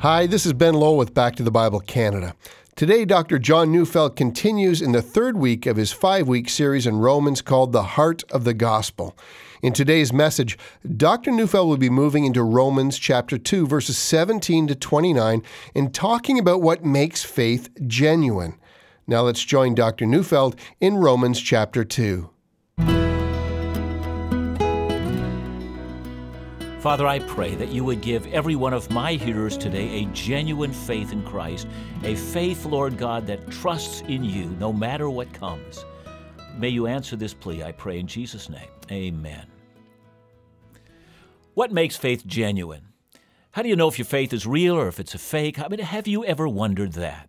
Hi, this is Ben Lowe with Back to the Bible Canada. Today, Dr. John Neufeld continues in the third week of his five week series in Romans called The Heart of the Gospel. In today's message, Dr. Neufeld will be moving into Romans chapter 2, verses 17 to 29, and talking about what makes faith genuine. Now let's join Dr. Neufeld in Romans chapter 2. Father, I pray that you would give every one of my hearers today a genuine faith in Christ, a faith, Lord God, that trusts in you no matter what comes. May you answer this plea, I pray, in Jesus' name. Amen. What makes faith genuine? How do you know if your faith is real or if it's a fake? I mean, have you ever wondered that?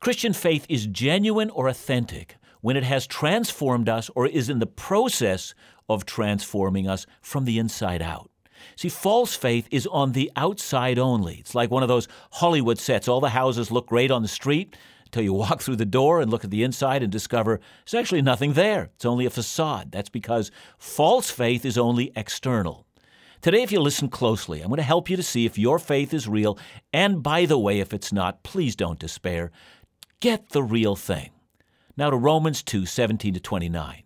Christian faith is genuine or authentic when it has transformed us or is in the process of transforming us from the inside out. See, false faith is on the outside only. It's like one of those Hollywood sets. All the houses look great on the street until you walk through the door and look at the inside and discover there's actually nothing there. It's only a facade. That's because false faith is only external. Today, if you listen closely, I'm going to help you to see if your faith is real. And by the way, if it's not, please don't despair. Get the real thing. Now to Romans 2 17 to 29.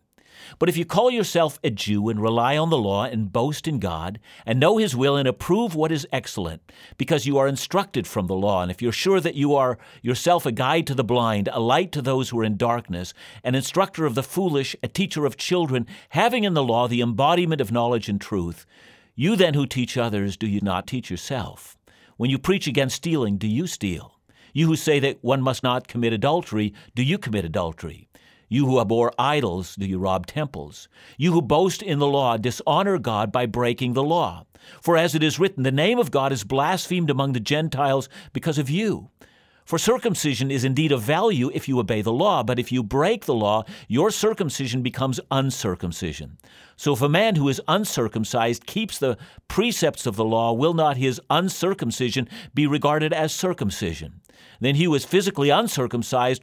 But if you call yourself a Jew and rely on the law and boast in God and know His will and approve what is excellent, because you are instructed from the law, and if you're sure that you are yourself a guide to the blind, a light to those who are in darkness, an instructor of the foolish, a teacher of children, having in the law the embodiment of knowledge and truth, you then who teach others, do you not teach yourself? When you preach against stealing, do you steal? You who say that one must not commit adultery, do you commit adultery? You who abhor idols, do you rob temples? You who boast in the law, dishonor God by breaking the law. For as it is written, the name of God is blasphemed among the Gentiles because of you. For circumcision is indeed of value if you obey the law, but if you break the law, your circumcision becomes uncircumcision. So if a man who is uncircumcised keeps the precepts of the law, will not his uncircumcision be regarded as circumcision? Then he who is physically uncircumcised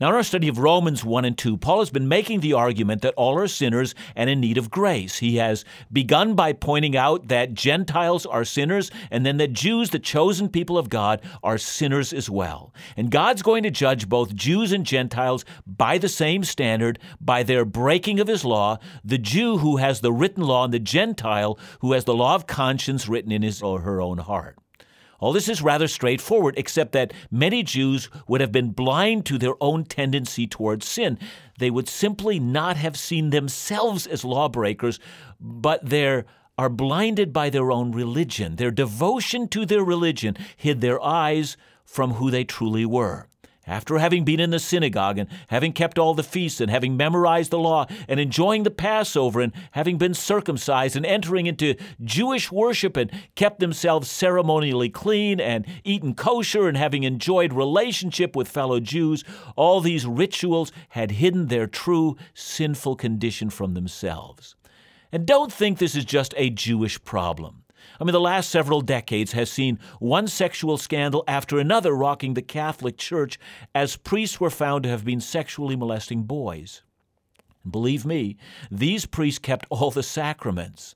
Now, in our study of Romans 1 and 2, Paul has been making the argument that all are sinners and in need of grace. He has begun by pointing out that Gentiles are sinners and then that Jews, the chosen people of God, are sinners as well. And God's going to judge both Jews and Gentiles by the same standard, by their breaking of his law, the Jew who has the written law and the Gentile who has the law of conscience written in his or her own heart. All this is rather straightforward, except that many Jews would have been blind to their own tendency towards sin. They would simply not have seen themselves as lawbreakers, but they are blinded by their own religion. Their devotion to their religion hid their eyes from who they truly were. After having been in the synagogue and having kept all the feasts and having memorized the law and enjoying the Passover and having been circumcised and entering into Jewish worship and kept themselves ceremonially clean and eaten kosher and having enjoyed relationship with fellow Jews, all these rituals had hidden their true sinful condition from themselves. And don't think this is just a Jewish problem. I mean, the last several decades has seen one sexual scandal after another rocking the Catholic Church as priests were found to have been sexually molesting boys. Believe me, these priests kept all the sacraments.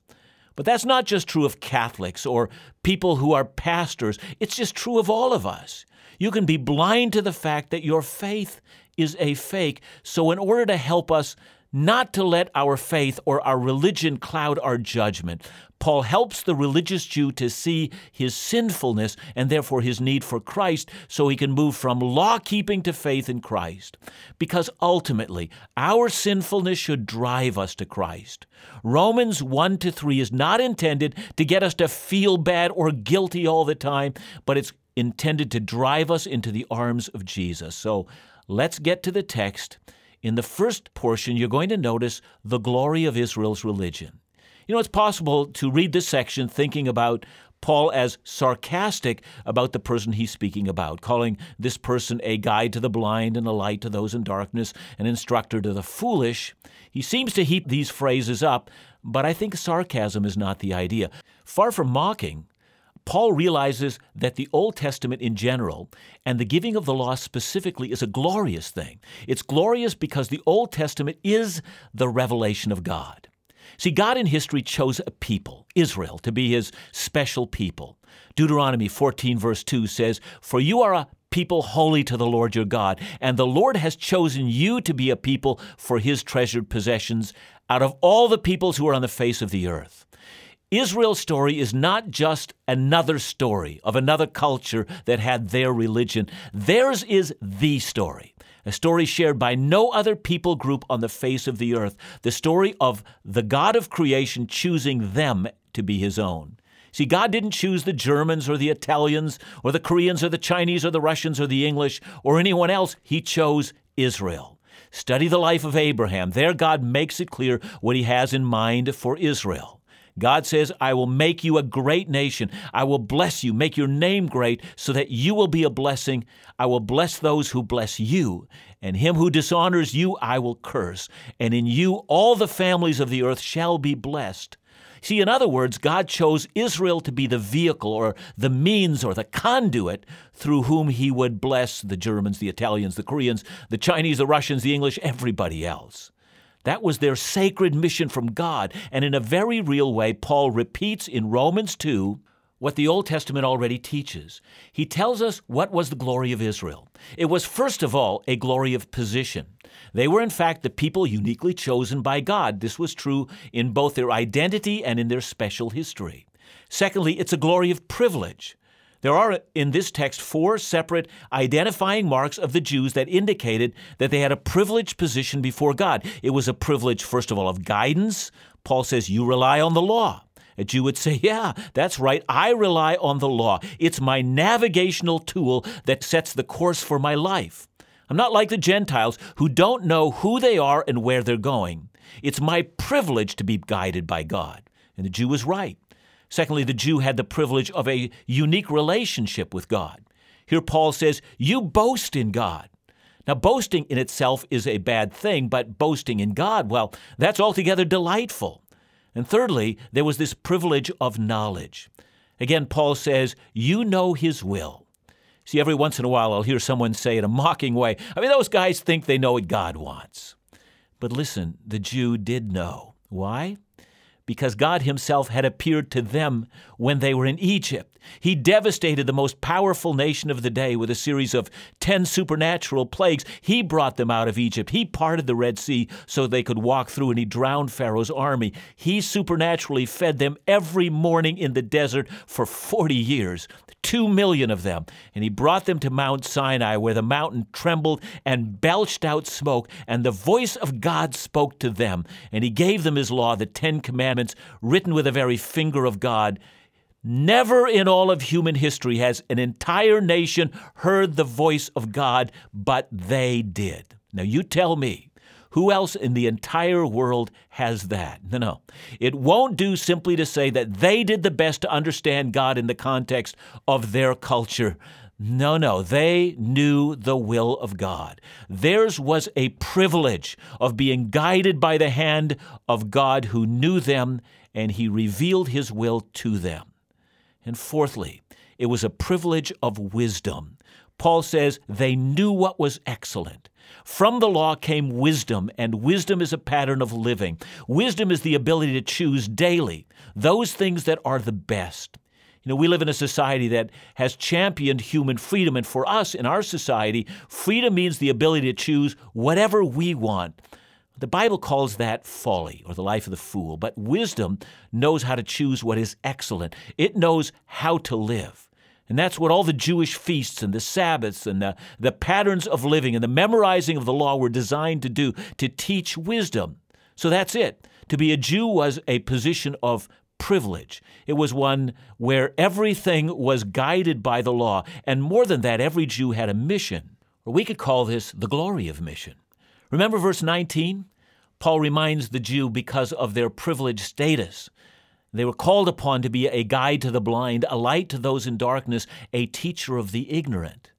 But that's not just true of Catholics or people who are pastors, it's just true of all of us. You can be blind to the fact that your faith is a fake. So, in order to help us not to let our faith or our religion cloud our judgment. Paul helps the religious Jew to see his sinfulness and therefore his need for Christ so he can move from law keeping to faith in Christ. Because ultimately, our sinfulness should drive us to Christ. Romans 1 to 3 is not intended to get us to feel bad or guilty all the time, but it's intended to drive us into the arms of Jesus. So let's get to the text in the first portion, you're going to notice the glory of Israel's religion. You know, it's possible to read this section thinking about Paul as sarcastic about the person he's speaking about, calling this person a guide to the blind and a light to those in darkness, an instructor to the foolish. He seems to heap these phrases up, but I think sarcasm is not the idea. Far from mocking, Paul realizes that the Old Testament in general and the giving of the law specifically is a glorious thing. It's glorious because the Old Testament is the revelation of God. See, God in history chose a people, Israel, to be his special people. Deuteronomy 14, verse 2 says, For you are a people holy to the Lord your God, and the Lord has chosen you to be a people for his treasured possessions out of all the peoples who are on the face of the earth. Israel's story is not just another story of another culture that had their religion. Theirs is the story, a story shared by no other people group on the face of the earth, the story of the God of creation choosing them to be his own. See, God didn't choose the Germans or the Italians or the Koreans or the Chinese or the Russians or the English or anyone else. He chose Israel. Study the life of Abraham. There, God makes it clear what he has in mind for Israel. God says, I will make you a great nation. I will bless you, make your name great, so that you will be a blessing. I will bless those who bless you, and him who dishonors you I will curse. And in you all the families of the earth shall be blessed. See, in other words, God chose Israel to be the vehicle or the means or the conduit through whom he would bless the Germans, the Italians, the Koreans, the Chinese, the Russians, the English, everybody else. That was their sacred mission from God. And in a very real way, Paul repeats in Romans 2 what the Old Testament already teaches. He tells us what was the glory of Israel. It was, first of all, a glory of position. They were, in fact, the people uniquely chosen by God. This was true in both their identity and in their special history. Secondly, it's a glory of privilege. There are in this text four separate identifying marks of the Jews that indicated that they had a privileged position before God. It was a privilege, first of all, of guidance. Paul says, You rely on the law. A Jew would say, Yeah, that's right. I rely on the law. It's my navigational tool that sets the course for my life. I'm not like the Gentiles who don't know who they are and where they're going. It's my privilege to be guided by God. And the Jew was right. Secondly, the Jew had the privilege of a unique relationship with God. Here Paul says, You boast in God. Now, boasting in itself is a bad thing, but boasting in God, well, that's altogether delightful. And thirdly, there was this privilege of knowledge. Again, Paul says, You know His will. See, every once in a while I'll hear someone say in a mocking way, I mean, those guys think they know what God wants. But listen, the Jew did know. Why? Because God Himself had appeared to them when they were in Egypt. He devastated the most powerful nation of the day with a series of 10 supernatural plagues. He brought them out of Egypt. He parted the Red Sea so they could walk through, and He drowned Pharaoh's army. He supernaturally fed them every morning in the desert for 40 years two million of them. And he brought them to Mount Sinai, where the mountain trembled and belched out smoke, and the voice of God spoke to them. And he gave them his law, the Ten Commandments, written with the very finger of God. Never in all of human history has an entire nation heard the voice of God, but they did. Now, you tell me, who else in the entire world has that? No, no. It won't do simply to say that they did the best to understand God in the context of their culture. No, no, they knew the will of God. Theirs was a privilege of being guided by the hand of God who knew them and he revealed his will to them. And fourthly, it was a privilege of wisdom. Paul says they knew what was excellent. From the law came wisdom, and wisdom is a pattern of living. Wisdom is the ability to choose daily those things that are the best. You know, we live in a society that has championed human freedom, and for us in our society, freedom means the ability to choose whatever we want. The Bible calls that folly or the life of the fool, but wisdom knows how to choose what is excellent. It knows how to live. And that's what all the Jewish feasts and the Sabbaths and the, the patterns of living and the memorizing of the law were designed to do, to teach wisdom. So that's it. To be a Jew was a position of privilege. It was one where everything was guided by the law. And more than that, every Jew had a mission. Or we could call this the glory of mission. Remember verse 19? Paul reminds the Jew because of their privileged status they were called upon to be a guide to the blind, a light to those in darkness, a teacher of the ignorant.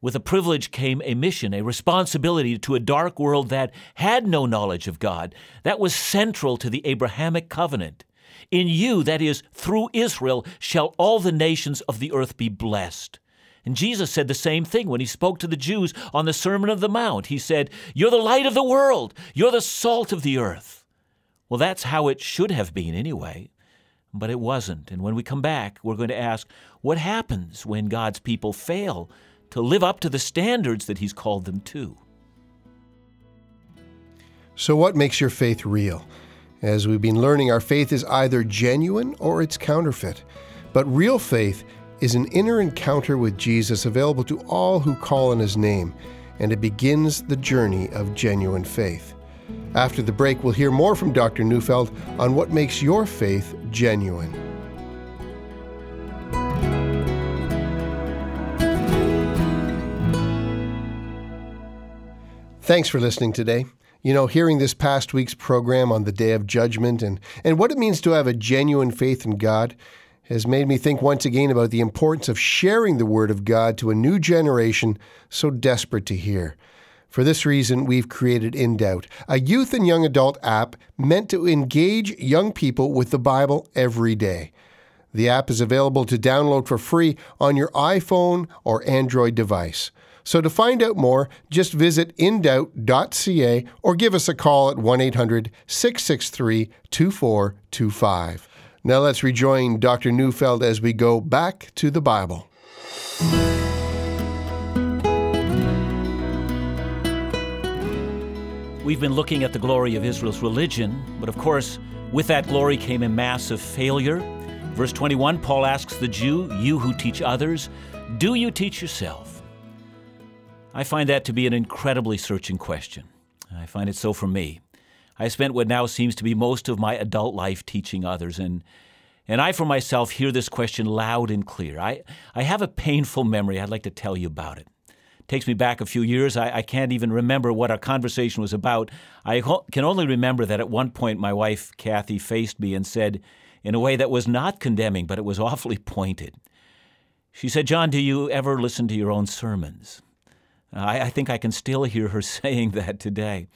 With a privilege came a mission, a responsibility to a dark world that had no knowledge of God. That was central to the Abrahamic covenant. In you, that is, through Israel, shall all the nations of the earth be blessed. And Jesus said the same thing when he spoke to the Jews on the Sermon of the Mount. He said, You're the light of the world, you're the salt of the earth. Well, that's how it should have been anyway, but it wasn't. And when we come back, we're going to ask, What happens when God's people fail to live up to the standards that He's called them to? So, what makes your faith real? As we've been learning, our faith is either genuine or it's counterfeit. But real faith is an inner encounter with Jesus available to all who call on his name, and it begins the journey of genuine faith. After the break, we'll hear more from Dr. Neufeld on what makes your faith genuine. Thanks for listening today you know, hearing this past week's program on the Day of Judgment and, and what it means to have a genuine faith in God has made me think once again about the importance of sharing the Word of God to a new generation so desperate to hear. For this reason, we've created In Doubt, a youth and young adult app meant to engage young people with the Bible every day. The app is available to download for free on your iPhone or Android device. So to find out more, just visit indoubt.ca or give us a call at 1 800 663 2425. Now let's rejoin Dr. Neufeld as we go back to the Bible. We've been looking at the glory of Israel's religion, but of course, with that glory came a massive failure. Verse 21, Paul asks the Jew, You who teach others, do you teach yourself? I find that to be an incredibly searching question. I find it so for me. I spent what now seems to be most of my adult life teaching others, and and I for myself hear this question loud and clear. I, I have a painful memory. I'd like to tell you about it. it takes me back a few years. I, I can't even remember what our conversation was about. I ho- can only remember that at one point my wife, Kathy, faced me and said, in a way that was not condemning, but it was awfully pointed. She said, John, do you ever listen to your own sermons? Uh, I, I think I can still hear her saying that today.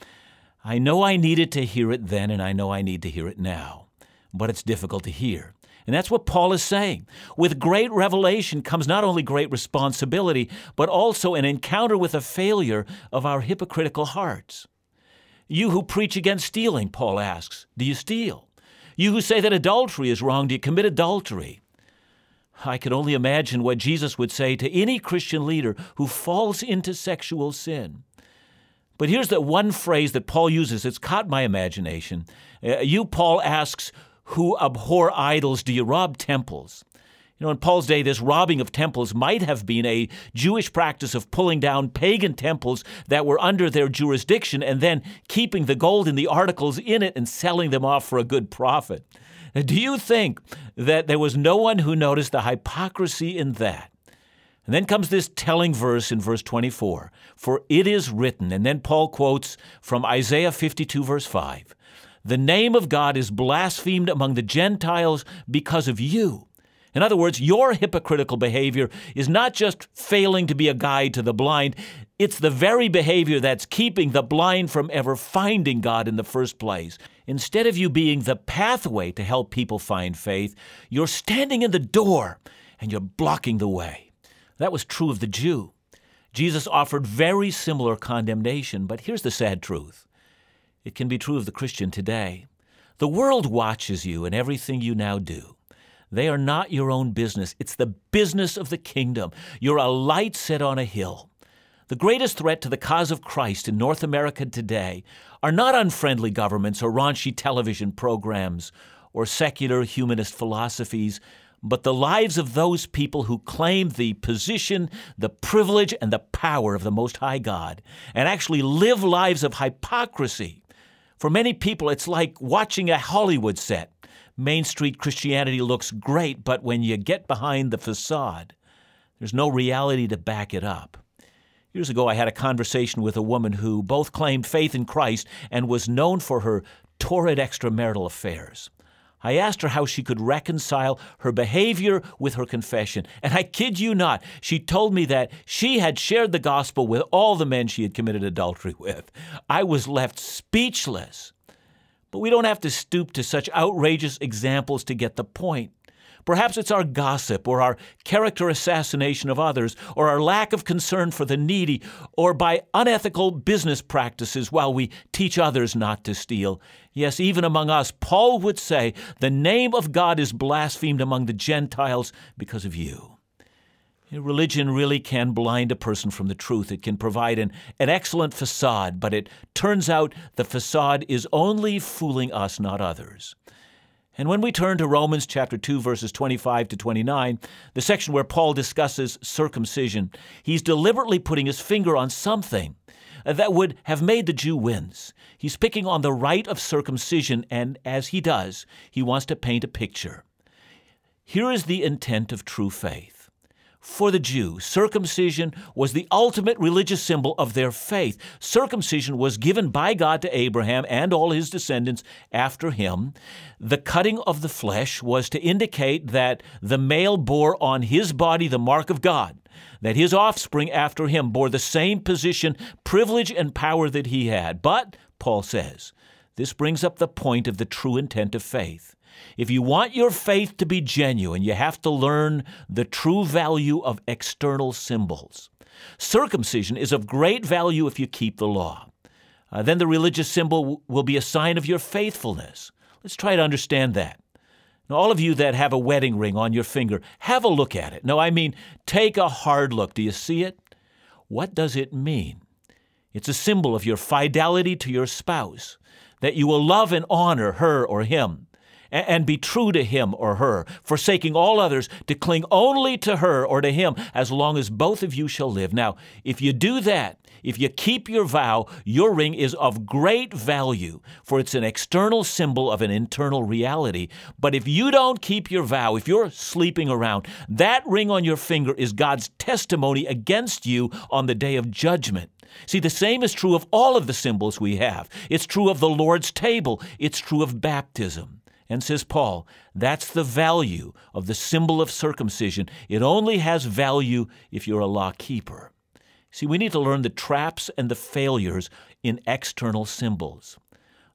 I know I needed to hear it then, and I know I need to hear it now, but it's difficult to hear. And that's what Paul is saying. With great revelation comes not only great responsibility, but also an encounter with a failure of our hypocritical hearts. You who preach against stealing, Paul asks, do you steal? You who say that adultery is wrong, do you commit adultery? I can only imagine what Jesus would say to any Christian leader who falls into sexual sin. But here's that one phrase that Paul uses, it's caught my imagination. Uh, you, Paul asks, who abhor idols, do you rob temples? You know, in Paul's day, this robbing of temples might have been a Jewish practice of pulling down pagan temples that were under their jurisdiction and then keeping the gold and the articles in it and selling them off for a good profit. Do you think that there was no one who noticed the hypocrisy in that? And then comes this telling verse in verse 24 For it is written, and then Paul quotes from Isaiah 52, verse 5 The name of God is blasphemed among the Gentiles because of you. In other words, your hypocritical behavior is not just failing to be a guide to the blind, it's the very behavior that's keeping the blind from ever finding God in the first place. Instead of you being the pathway to help people find faith, you're standing in the door and you're blocking the way. That was true of the Jew. Jesus offered very similar condemnation, but here's the sad truth it can be true of the Christian today. The world watches you and everything you now do. They are not your own business. It's the business of the kingdom. You're a light set on a hill. The greatest threat to the cause of Christ in North America today are not unfriendly governments or raunchy television programs or secular humanist philosophies, but the lives of those people who claim the position, the privilege, and the power of the Most High God and actually live lives of hypocrisy. For many people, it's like watching a Hollywood set. Main Street Christianity looks great, but when you get behind the facade, there's no reality to back it up. Years ago, I had a conversation with a woman who both claimed faith in Christ and was known for her torrid extramarital affairs. I asked her how she could reconcile her behavior with her confession. And I kid you not, she told me that she had shared the gospel with all the men she had committed adultery with. I was left speechless. But we don't have to stoop to such outrageous examples to get the point. Perhaps it's our gossip or our character assassination of others or our lack of concern for the needy or by unethical business practices while we teach others not to steal. Yes, even among us, Paul would say, the name of God is blasphemed among the Gentiles because of you. Religion really can blind a person from the truth. It can provide an, an excellent facade, but it turns out the facade is only fooling us, not others. And when we turn to Romans chapter 2 verses 25 to 29, the section where Paul discusses circumcision, he's deliberately putting his finger on something that would have made the Jew wince. He's picking on the rite of circumcision and as he does, he wants to paint a picture. Here is the intent of true faith. For the Jew, circumcision was the ultimate religious symbol of their faith. Circumcision was given by God to Abraham and all his descendants after him. The cutting of the flesh was to indicate that the male bore on his body the mark of God, that his offspring after him bore the same position, privilege, and power that he had. But, Paul says, this brings up the point of the true intent of faith. If you want your faith to be genuine, you have to learn the true value of external symbols. Circumcision is of great value if you keep the law. Uh, then the religious symbol will be a sign of your faithfulness. Let's try to understand that. Now, all of you that have a wedding ring on your finger, have a look at it. No, I mean, take a hard look. Do you see it? What does it mean? It's a symbol of your fidelity to your spouse, that you will love and honor her or him and be true to him or her, forsaking all others to cling only to her or to him as long as both of you shall live. Now, if you do that, if you keep your vow, your ring is of great value, for it's an external symbol of an internal reality. But if you don't keep your vow, if you're sleeping around, that ring on your finger is God's testimony against you on the day of judgment. See, the same is true of all of the symbols we have. It's true of the Lord's table, it's true of baptism. And says Paul, that's the value of the symbol of circumcision. It only has value if you're a law keeper. See, we need to learn the traps and the failures in external symbols.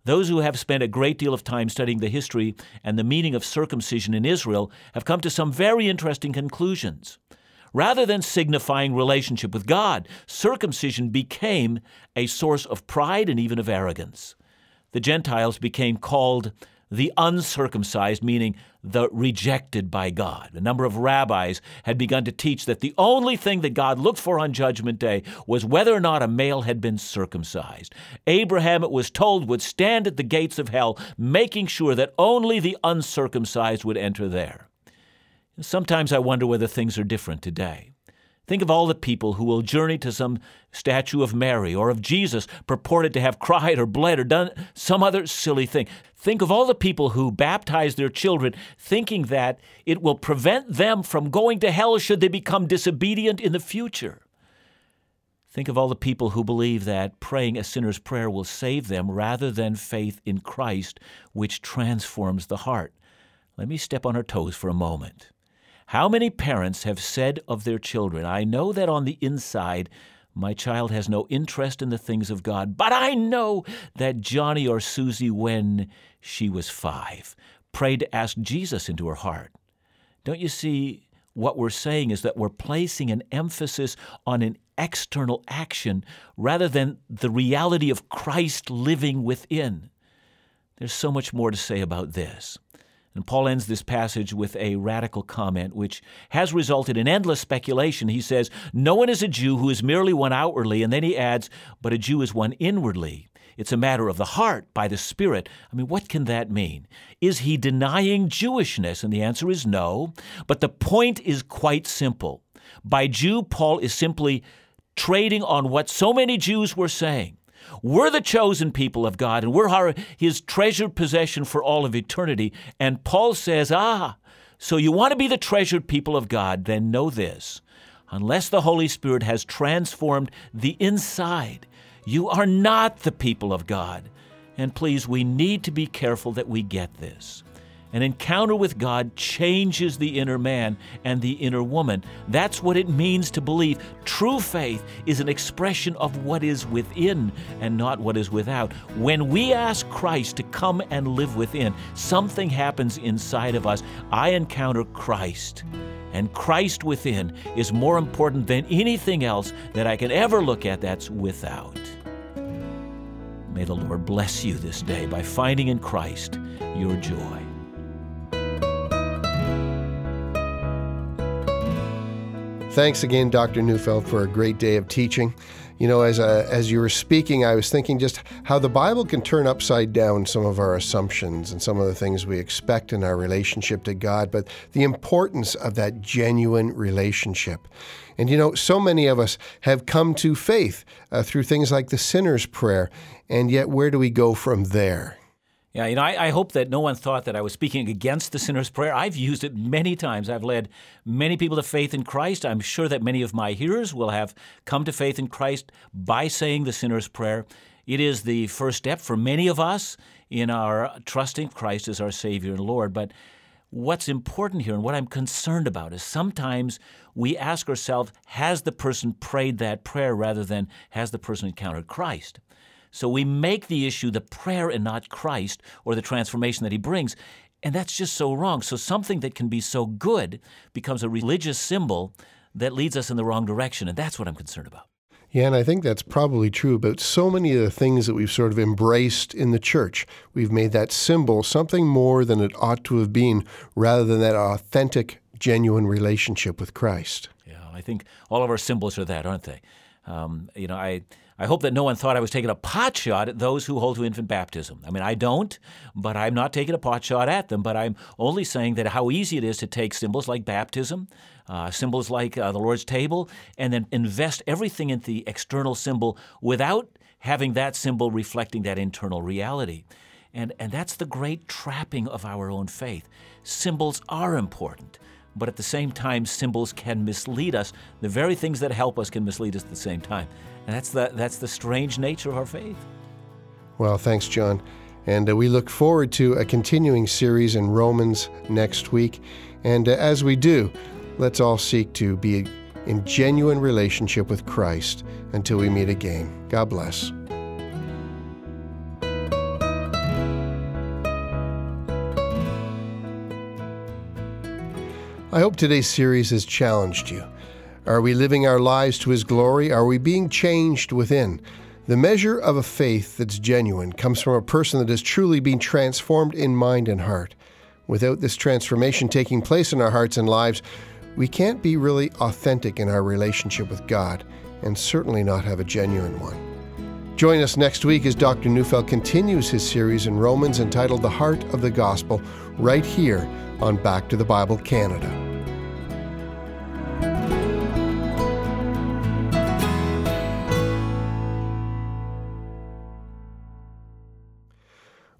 Those who have spent a great deal of time studying the history and the meaning of circumcision in Israel have come to some very interesting conclusions. Rather than signifying relationship with God, circumcision became a source of pride and even of arrogance. The Gentiles became called the uncircumcised, meaning the rejected by God. A number of rabbis had begun to teach that the only thing that God looked for on Judgment Day was whether or not a male had been circumcised. Abraham, it was told, would stand at the gates of hell, making sure that only the uncircumcised would enter there. Sometimes I wonder whether things are different today. Think of all the people who will journey to some statue of Mary or of Jesus purported to have cried or bled or done some other silly thing. Think of all the people who baptize their children thinking that it will prevent them from going to hell should they become disobedient in the future. Think of all the people who believe that praying a sinner's prayer will save them rather than faith in Christ, which transforms the heart. Let me step on our toes for a moment. How many parents have said of their children, I know that on the inside my child has no interest in the things of God, but I know that Johnny or Susie, when she was five, prayed to ask Jesus into her heart. Don't you see? What we're saying is that we're placing an emphasis on an external action rather than the reality of Christ living within. There's so much more to say about this. And Paul ends this passage with a radical comment, which has resulted in endless speculation. He says, No one is a Jew who is merely one outwardly, and then he adds, But a Jew is one inwardly. It's a matter of the heart by the Spirit. I mean, what can that mean? Is he denying Jewishness? And the answer is no. But the point is quite simple. By Jew, Paul is simply trading on what so many Jews were saying we're the chosen people of God, and we're his treasured possession for all of eternity. And Paul says, Ah, so you want to be the treasured people of God, then know this. Unless the Holy Spirit has transformed the inside, you are not the people of God. And please, we need to be careful that we get this. An encounter with God changes the inner man and the inner woman. That's what it means to believe. True faith is an expression of what is within and not what is without. When we ask Christ to come and live within, something happens inside of us. I encounter Christ. And Christ within is more important than anything else that I can ever look at that's without. May the Lord bless you this day by finding in Christ your joy. Thanks again, Dr. Neufeld, for a great day of teaching. You know, as, uh, as you were speaking, I was thinking just how the Bible can turn upside down some of our assumptions and some of the things we expect in our relationship to God, but the importance of that genuine relationship. And you know, so many of us have come to faith uh, through things like the sinner's prayer, and yet where do we go from there? Yeah, you know, I, I, hope that no one thought that I was speaking against the sinner's prayer. I've used it many times. I've led many people to faith in Christ. I'm sure that many of my hearers will have come to faith in Christ by saying the sinner's prayer. It is the first step for many of us in our trusting Christ as our Savior and Lord. But what's important here and what I'm concerned about is sometimes we ask ourselves, has the person prayed that prayer rather than has the person encountered Christ? So we make the issue the prayer and not Christ or the transformation that he brings. And that's just so wrong. So something that can be so good becomes a religious symbol that leads us in the wrong direction. And that's what I'm concerned about. Yeah, and I think that's probably true about so many of the things that we've sort of embraced in the church. We've made that symbol something more than it ought to have been, rather than that authentic, genuine relationship with Christ. Yeah, I think all of our symbols are that, aren't they? Um, you know, I I hope that no one thought I was taking a pot shot at those who hold to infant baptism. I mean, I don't, but I'm not taking a pot shot at them. But I'm only saying that how easy it is to take symbols like baptism, uh, symbols like uh, the Lord's table, and then invest everything into the external symbol without having that symbol reflecting that internal reality. And, and that's the great trapping of our own faith. Symbols are important, but at the same time, symbols can mislead us. The very things that help us can mislead us at the same time. And that's the, that's the strange nature of our faith. Well, thanks, John. And uh, we look forward to a continuing series in Romans next week. And uh, as we do, let's all seek to be in genuine relationship with Christ until we meet again. God bless. I hope today's series has challenged you. Are we living our lives to His glory? Are we being changed within? The measure of a faith that's genuine comes from a person that has truly been transformed in mind and heart. Without this transformation taking place in our hearts and lives, we can't be really authentic in our relationship with God, and certainly not have a genuine one. Join us next week as Dr. Neufeld continues his series in Romans entitled The Heart of the Gospel, right here on Back to the Bible Canada.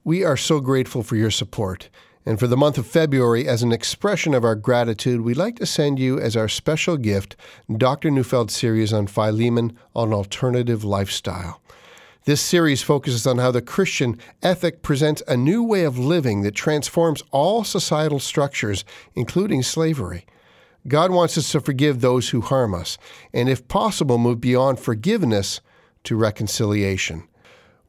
We are so grateful for your support. And for the month of February, as an expression of our gratitude, we'd like to send you as our special gift Dr. Neufeld's series on Philemon on alternative lifestyle. This series focuses on how the Christian ethic presents a new way of living that transforms all societal structures, including slavery. God wants us to forgive those who harm us, and if possible, move beyond forgiveness to reconciliation.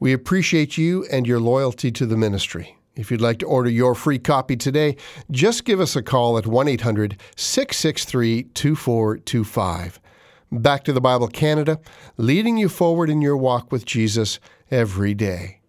We appreciate you and your loyalty to the ministry. If you'd like to order your free copy today, just give us a call at 1 800 663 2425. Back to the Bible Canada, leading you forward in your walk with Jesus every day.